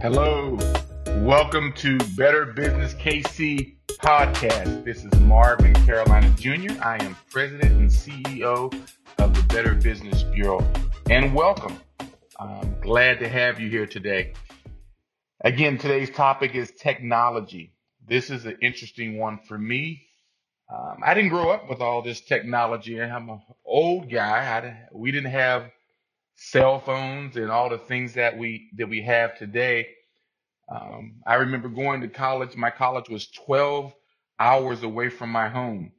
Hello. Welcome to Better Business KC podcast. This is Marvin Carolina Jr. I am president and CEO of the Better Business Bureau. And welcome. I'm glad to have you here today. Again, today's topic is technology. This is an interesting one for me. Um, I didn't grow up with all this technology. I'm an old guy. I, we didn't have cell phones and all the things that we that we have today. Um, I remember going to college. My college was 12 hours away from my home.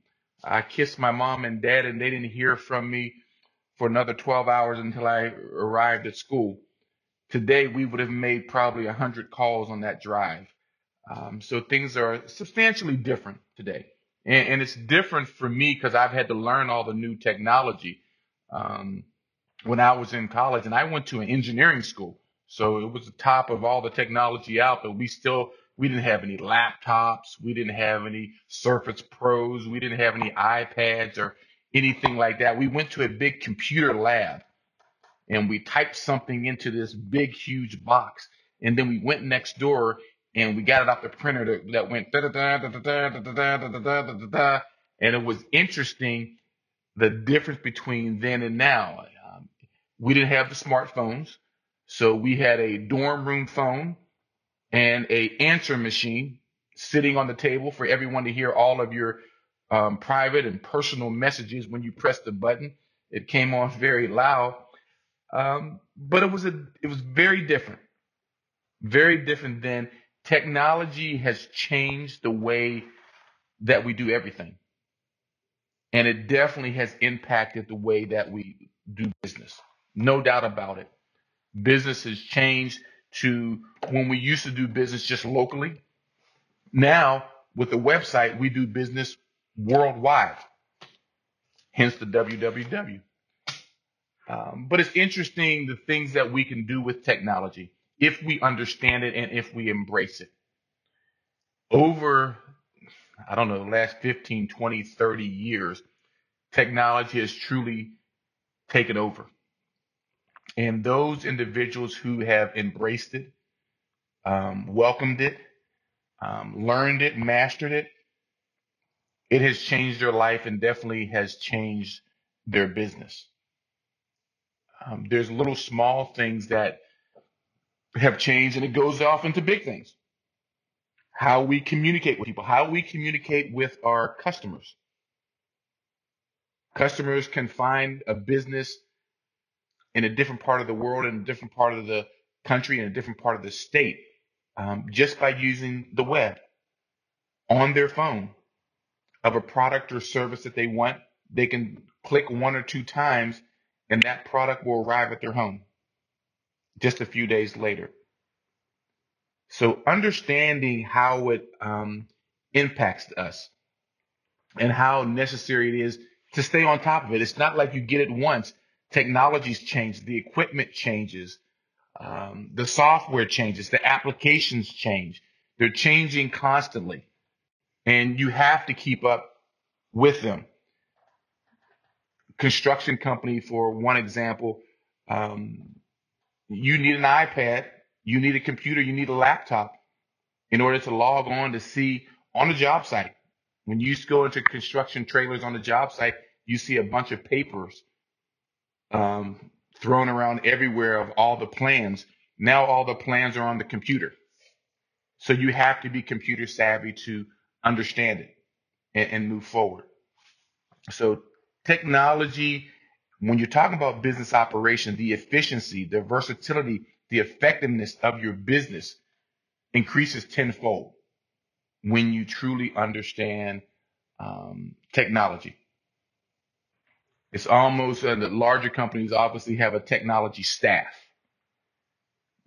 I kissed my mom and dad, and they didn't hear from me for another 12 hours until I arrived at school. Today, we would have made probably 100 calls on that drive. Um, so things are substantially different today. And, and it's different for me because I've had to learn all the new technology. Um, when I was in college, and I went to an engineering school. So it was the top of all the technology out, but we still we didn't have any laptops, we didn't have any Surface Pros, we didn't have any iPads or anything like that. We went to a big computer lab and we typed something into this big huge box, and then we went next door and we got it off the printer that, went da da da da da da da da da da da and it was interesting the difference between then and now we didn't have the smartphones. So we had a dorm room phone and a answer machine sitting on the table for everyone to hear all of your um, private and personal messages when you press the button. It came on very loud, um, but it was a it was very different, very different than technology has changed the way that we do everything, and it definitely has impacted the way that we do business. No doubt about it. Business has changed to when we used to do business just locally. Now, with the website, we do business worldwide, hence the www. Um, but it's interesting the things that we can do with technology if we understand it and if we embrace it. Over, I don't know, the last 15, 20, 30 years, technology has truly taken over. And those individuals who have embraced it, um, welcomed it, um, learned it, mastered it, it has changed their life and definitely has changed their business. Um, there's little small things that have changed and it goes off into big things. How we communicate with people, how we communicate with our customers. Customers can find a business in a different part of the world, in a different part of the country, in a different part of the state, um, just by using the web on their phone of a product or service that they want. They can click one or two times and that product will arrive at their home just a few days later. So understanding how it um, impacts us and how necessary it is to stay on top of it. It's not like you get it once technologies change, the equipment changes, um, the software changes, the applications change. They're changing constantly, and you have to keep up with them. Construction company, for one example, um, you need an iPad, you need a computer, you need a laptop in order to log on to see on a job site. When you go into construction trailers on the job site, you see a bunch of papers um, thrown around everywhere of all the plans. Now all the plans are on the computer. So you have to be computer savvy to understand it and, and move forward. So technology, when you're talking about business operation, the efficiency, the versatility, the effectiveness of your business increases tenfold when you truly understand um, technology. It's almost uh, the larger companies obviously have a technology staff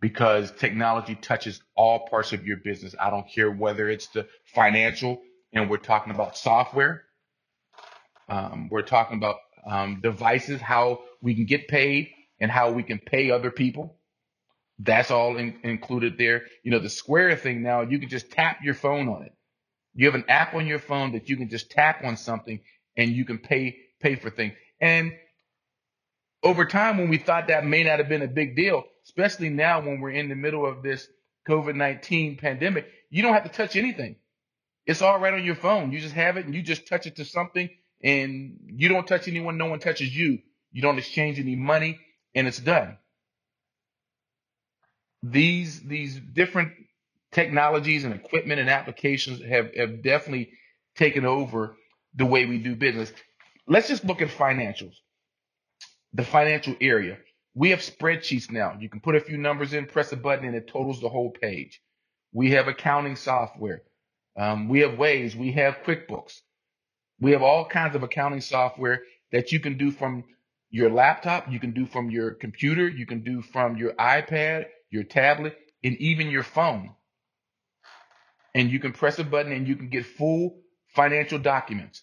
because technology touches all parts of your business. I don't care whether it's the financial and we're talking about software. Um, we're talking about um, devices, how we can get paid and how we can pay other people. That's all in, included there. You know, the Square thing now, you can just tap your phone on it. You have an app on your phone that you can just tap on something and you can pay pay for things. And over time, when we thought that may not have been a big deal, especially now when we're in the middle of this COVID 19 pandemic, you don't have to touch anything. It's all right on your phone. You just have it and you just touch it to something and you don't touch anyone. No one touches you. You don't exchange any money and it's done. These, these different technologies and equipment and applications have, have definitely taken over the way we do business. Let's just look at financials, the financial area. We have spreadsheets now. You can put a few numbers in, press a button, and it totals the whole page. We have accounting software. Um, we have Ways. We have QuickBooks. We have all kinds of accounting software that you can do from your laptop, you can do from your computer, you can do from your iPad, your tablet, and even your phone. And you can press a button and you can get full financial documents.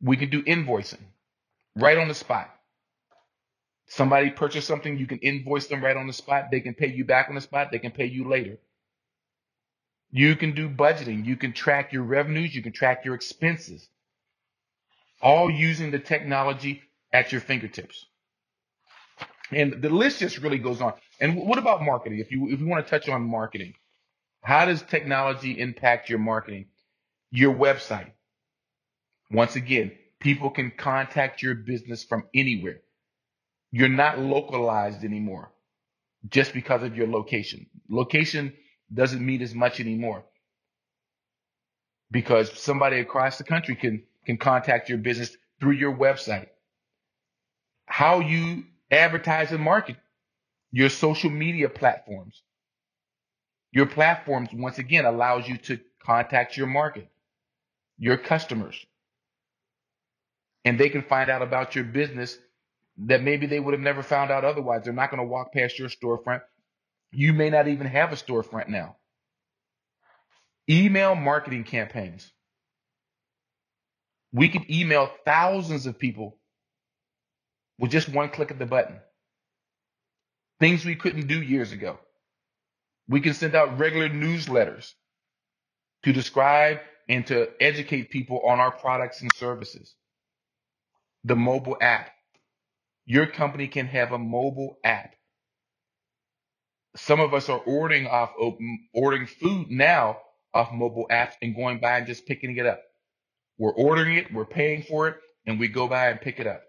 We can do invoicing right on the spot. Somebody purchased something, you can invoice them right on the spot. They can pay you back on the spot. They can pay you later. You can do budgeting. You can track your revenues. You can track your expenses. All using the technology at your fingertips. And the list just really goes on. And what about marketing? If you if you want to touch on marketing, how does technology impact your marketing? Your website. Once again, people can contact your business from anywhere. You're not localized anymore just because of your location. Location doesn't mean as much anymore because somebody across the country can can contact your business through your website. How you advertise and market your social media platforms. Your platforms once again allows you to contact your market, your customers. And they can find out about your business that maybe they would have never found out otherwise. They're not going to walk past your storefront. You may not even have a storefront now. Email marketing campaigns. We could email thousands of people with just one click of the button. Things we couldn't do years ago. We can send out regular newsletters to describe and to educate people on our products and services. The mobile app. Your company can have a mobile app. Some of us are ordering off ordering food now off mobile apps and going by and just picking it up. We're ordering it, we're paying for it, and we go by and pick it up.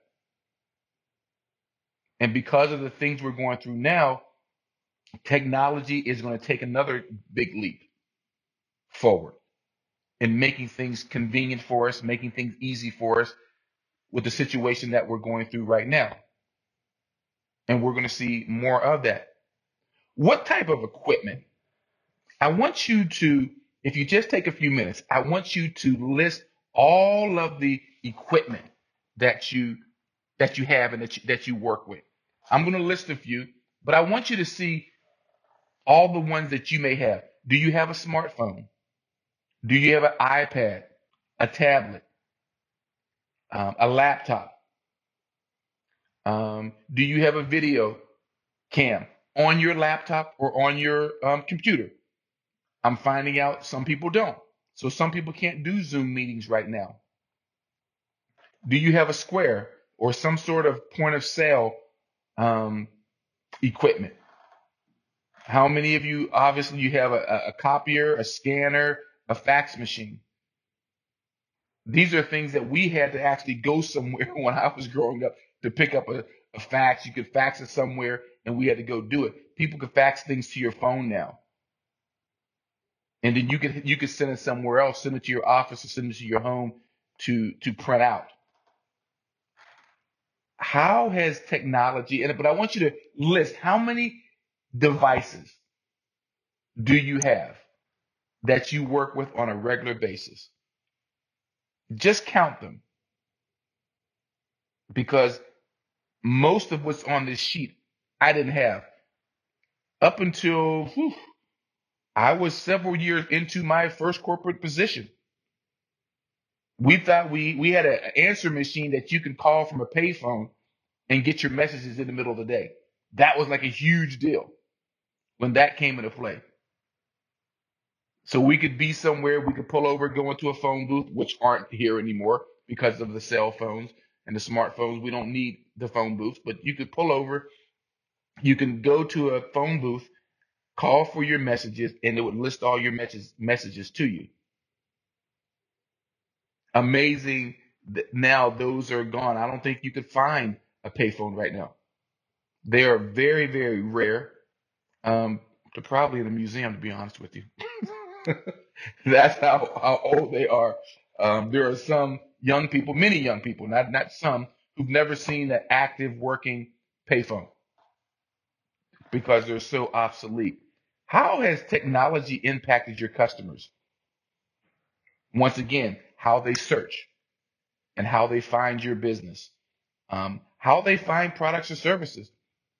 And because of the things we're going through now, technology is going to take another big leap forward in making things convenient for us, making things easy for us with the situation that we're going through right now. And we're going to see more of that. What type of equipment? I want you to, if you just take a few minutes, I want you to list all of the equipment that you that you have and that you, that you work with. I'm going to list a few, but I want you to see all the ones that you may have. Do you have a smartphone? Do you have an iPad, a tablet, um, a laptop? Um, do you have a video cam on your laptop or on your um, computer? I'm finding out some people don't. So some people can't do Zoom meetings right now. Do you have a Square or some sort of point of sale um, equipment? How many of you, obviously, you have a, a copier, a scanner, a fax machine? These are things that we had to actually go somewhere when I was growing up to pick up a, a fax. You could fax it somewhere and we had to go do it. People could fax things to your phone now. And then you could you could send it somewhere else, send it to your office or send it to your home to to print out. How has technology and but I want you to list how many devices do you have that you work with on a regular basis? Just count them. Because most of what's on this sheet I didn't have. Up until whew, I was several years into my first corporate position. We thought we we had an answer machine that you can call from a payphone and get your messages in the middle of the day. That was like a huge deal when that came into play. So we could be somewhere, we could pull over, go into a phone booth, which aren't here anymore because of the cell phones and the smartphones. We don't need the phone booths, but you could pull over, you can go to a phone booth, call for your messages, and it would list all your messages messages to you. Amazing. that Now those are gone. I don't think you could find a payphone right now. They are very, very rare. Um, they're probably in a museum, to be honest with you. That's how, how old they are. Um, there are some young people, many young people, not not some, who've never seen an active working payphone because they're so obsolete. How has technology impacted your customers? Once again, how they search and how they find your business, um, how they find products or services.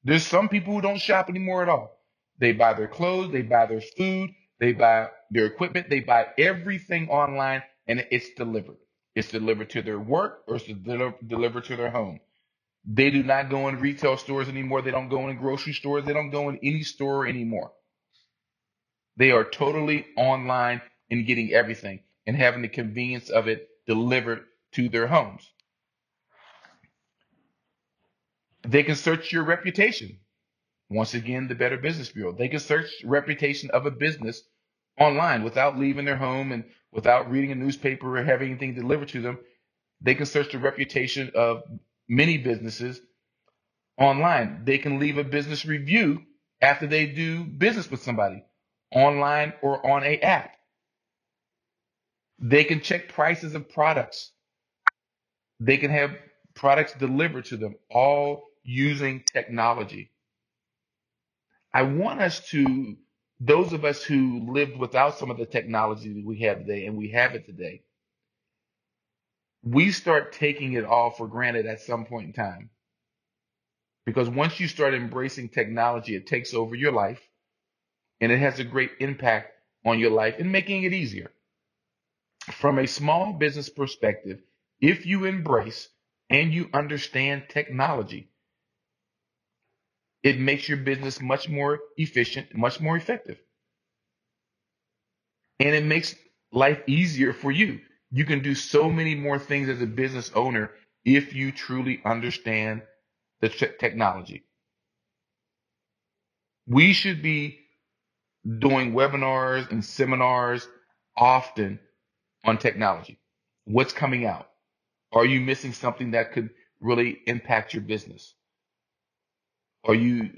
There's some people who don't shop anymore at all. They buy their clothes, they buy their food, they buy their equipment, they buy everything online and it's delivered. It's delivered to their work or it's deli- delivered to their home. They do not go in retail stores anymore. They don't go in grocery stores. They don't go in any store anymore. They are totally online and getting everything and having the convenience of it delivered to their homes. They can search your reputation. Once again, the Better Business Bureau. They can search reputation of a business online without leaving their home and without reading a newspaper or having anything delivered to them. They can search the reputation of many businesses online. They can leave a business review after they do business with somebody online or on a app. They can check prices of products. They can have products delivered to them all using technology. I want us to, those of us who lived without some of the technology that we have today, and we have it today, we start taking it all for granted at some point in time. Because once you start embracing technology, it takes over your life and it has a great impact on your life and making it easier. From a small business perspective, if you embrace and you understand technology, it makes your business much more efficient, much more effective. And it makes life easier for you. You can do so many more things as a business owner if you truly understand the te- technology. We should be doing webinars and seminars often on technology. What's coming out? Are you missing something that could really impact your business? Are you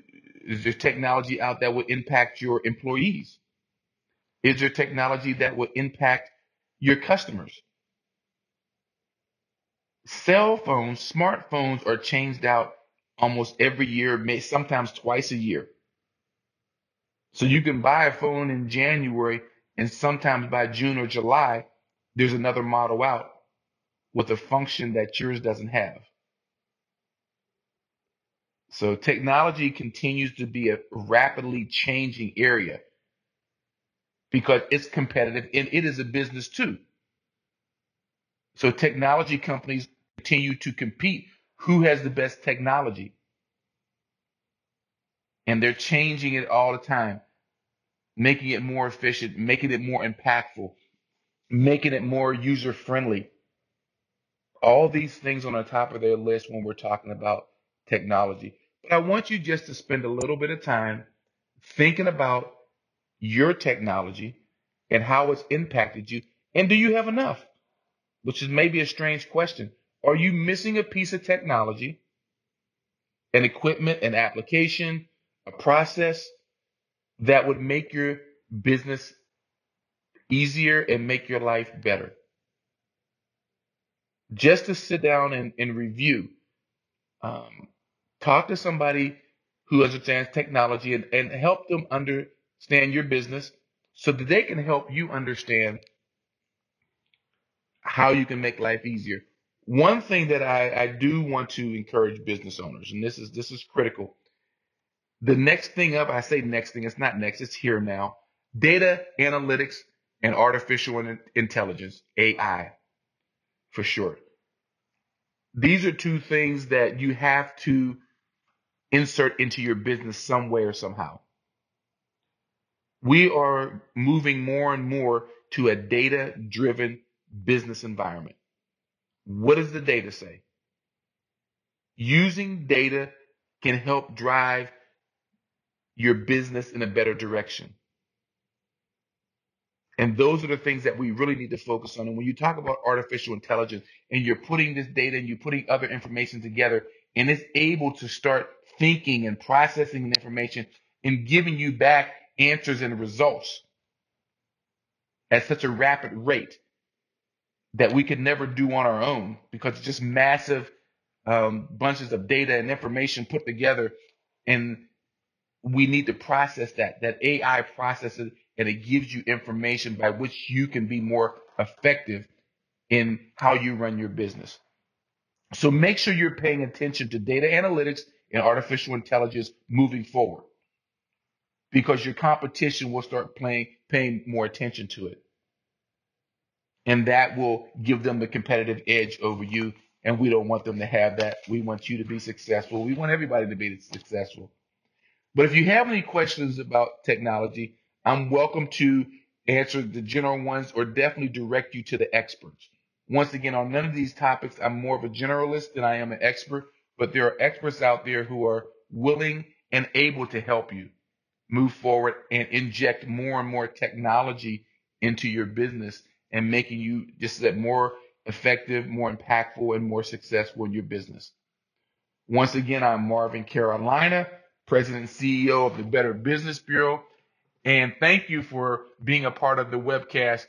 is there technology out that would impact your employees? Is there technology that would impact your customers? Cell phones, smartphones are changed out almost every year, may sometimes twice a year. So you can buy a phone in January and sometimes by June or July, there's another model out with a function that yours doesn't have. So technology continues to be a rapidly changing area because it's competitive and it is a business too. So technology companies continue to compete. Who has the best technology? And they're changing it all the time, making it more efficient, making it more impactful, making it more user friendly. All these things on the top of their list when we're talking about technology. But I want you just to spend a little bit of time thinking about your technology and how it's impacted you. And do you have enough? Which is maybe a strange question. Are you missing a piece of technology, an equipment, an application, a process that would make your business easier and make your life better? Just to sit down and, and review. Um, talk to somebody who understands technology and, and help them understand your business so that they can help you understand how you can make life easier. One thing that I, I do want to encourage business owners, and this is this is critical. The next thing up, I say next thing, it's not next, it's here now. Data analytics and artificial intelligence, AI for short. These are two things that you have to insert into your business some way or somehow. We are moving more and more to a data driven business environment. What does the data say? Using data can help drive your business in a better direction. And those are the things that we really need to focus on. And when you talk about artificial intelligence and you're putting this data and you're putting other information together and it's able to start thinking and processing information and giving you back answers and results at such a rapid rate that we could never do on our own because it's just massive um, bunches of data and information put together. And we need to process that. That ai processes and it gives you information by which you can be more effective in how you run your business. So make sure you're paying attention to data analytics and artificial intelligence moving forward. Because your competition will start playing paying more attention to it. And that will give them the competitive edge over you. And we don't want them to have that. We want you to be successful. We want everybody to be successful. But if you have any questions about technology i'm welcome to answer the general ones or definitely direct you to the experts. Once again on none of these topics i'm more of a generalist than i am an expert but there are experts out there who are willing and able to help you move forward and inject more and more technology into your business and making you just that more effective, more impactful, and more successful in your business. Once again, I'm Marvin Carolina, President and CEO of the Better Business Bureau. And thank you for being a part of the webcast,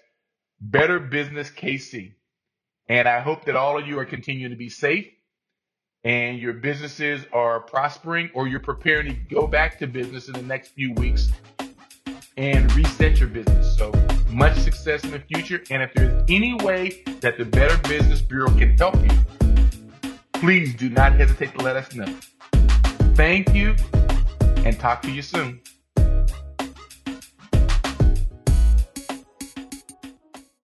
Better Business KC. And I hope that all of you are continuing to be safe and your businesses are prospering or you're preparing to go back to business in the next few weeks and reset your business. So much success in the future. And if there's any way that the Better Business Bureau can help you, please do not hesitate to let us know. Thank you and talk to you soon.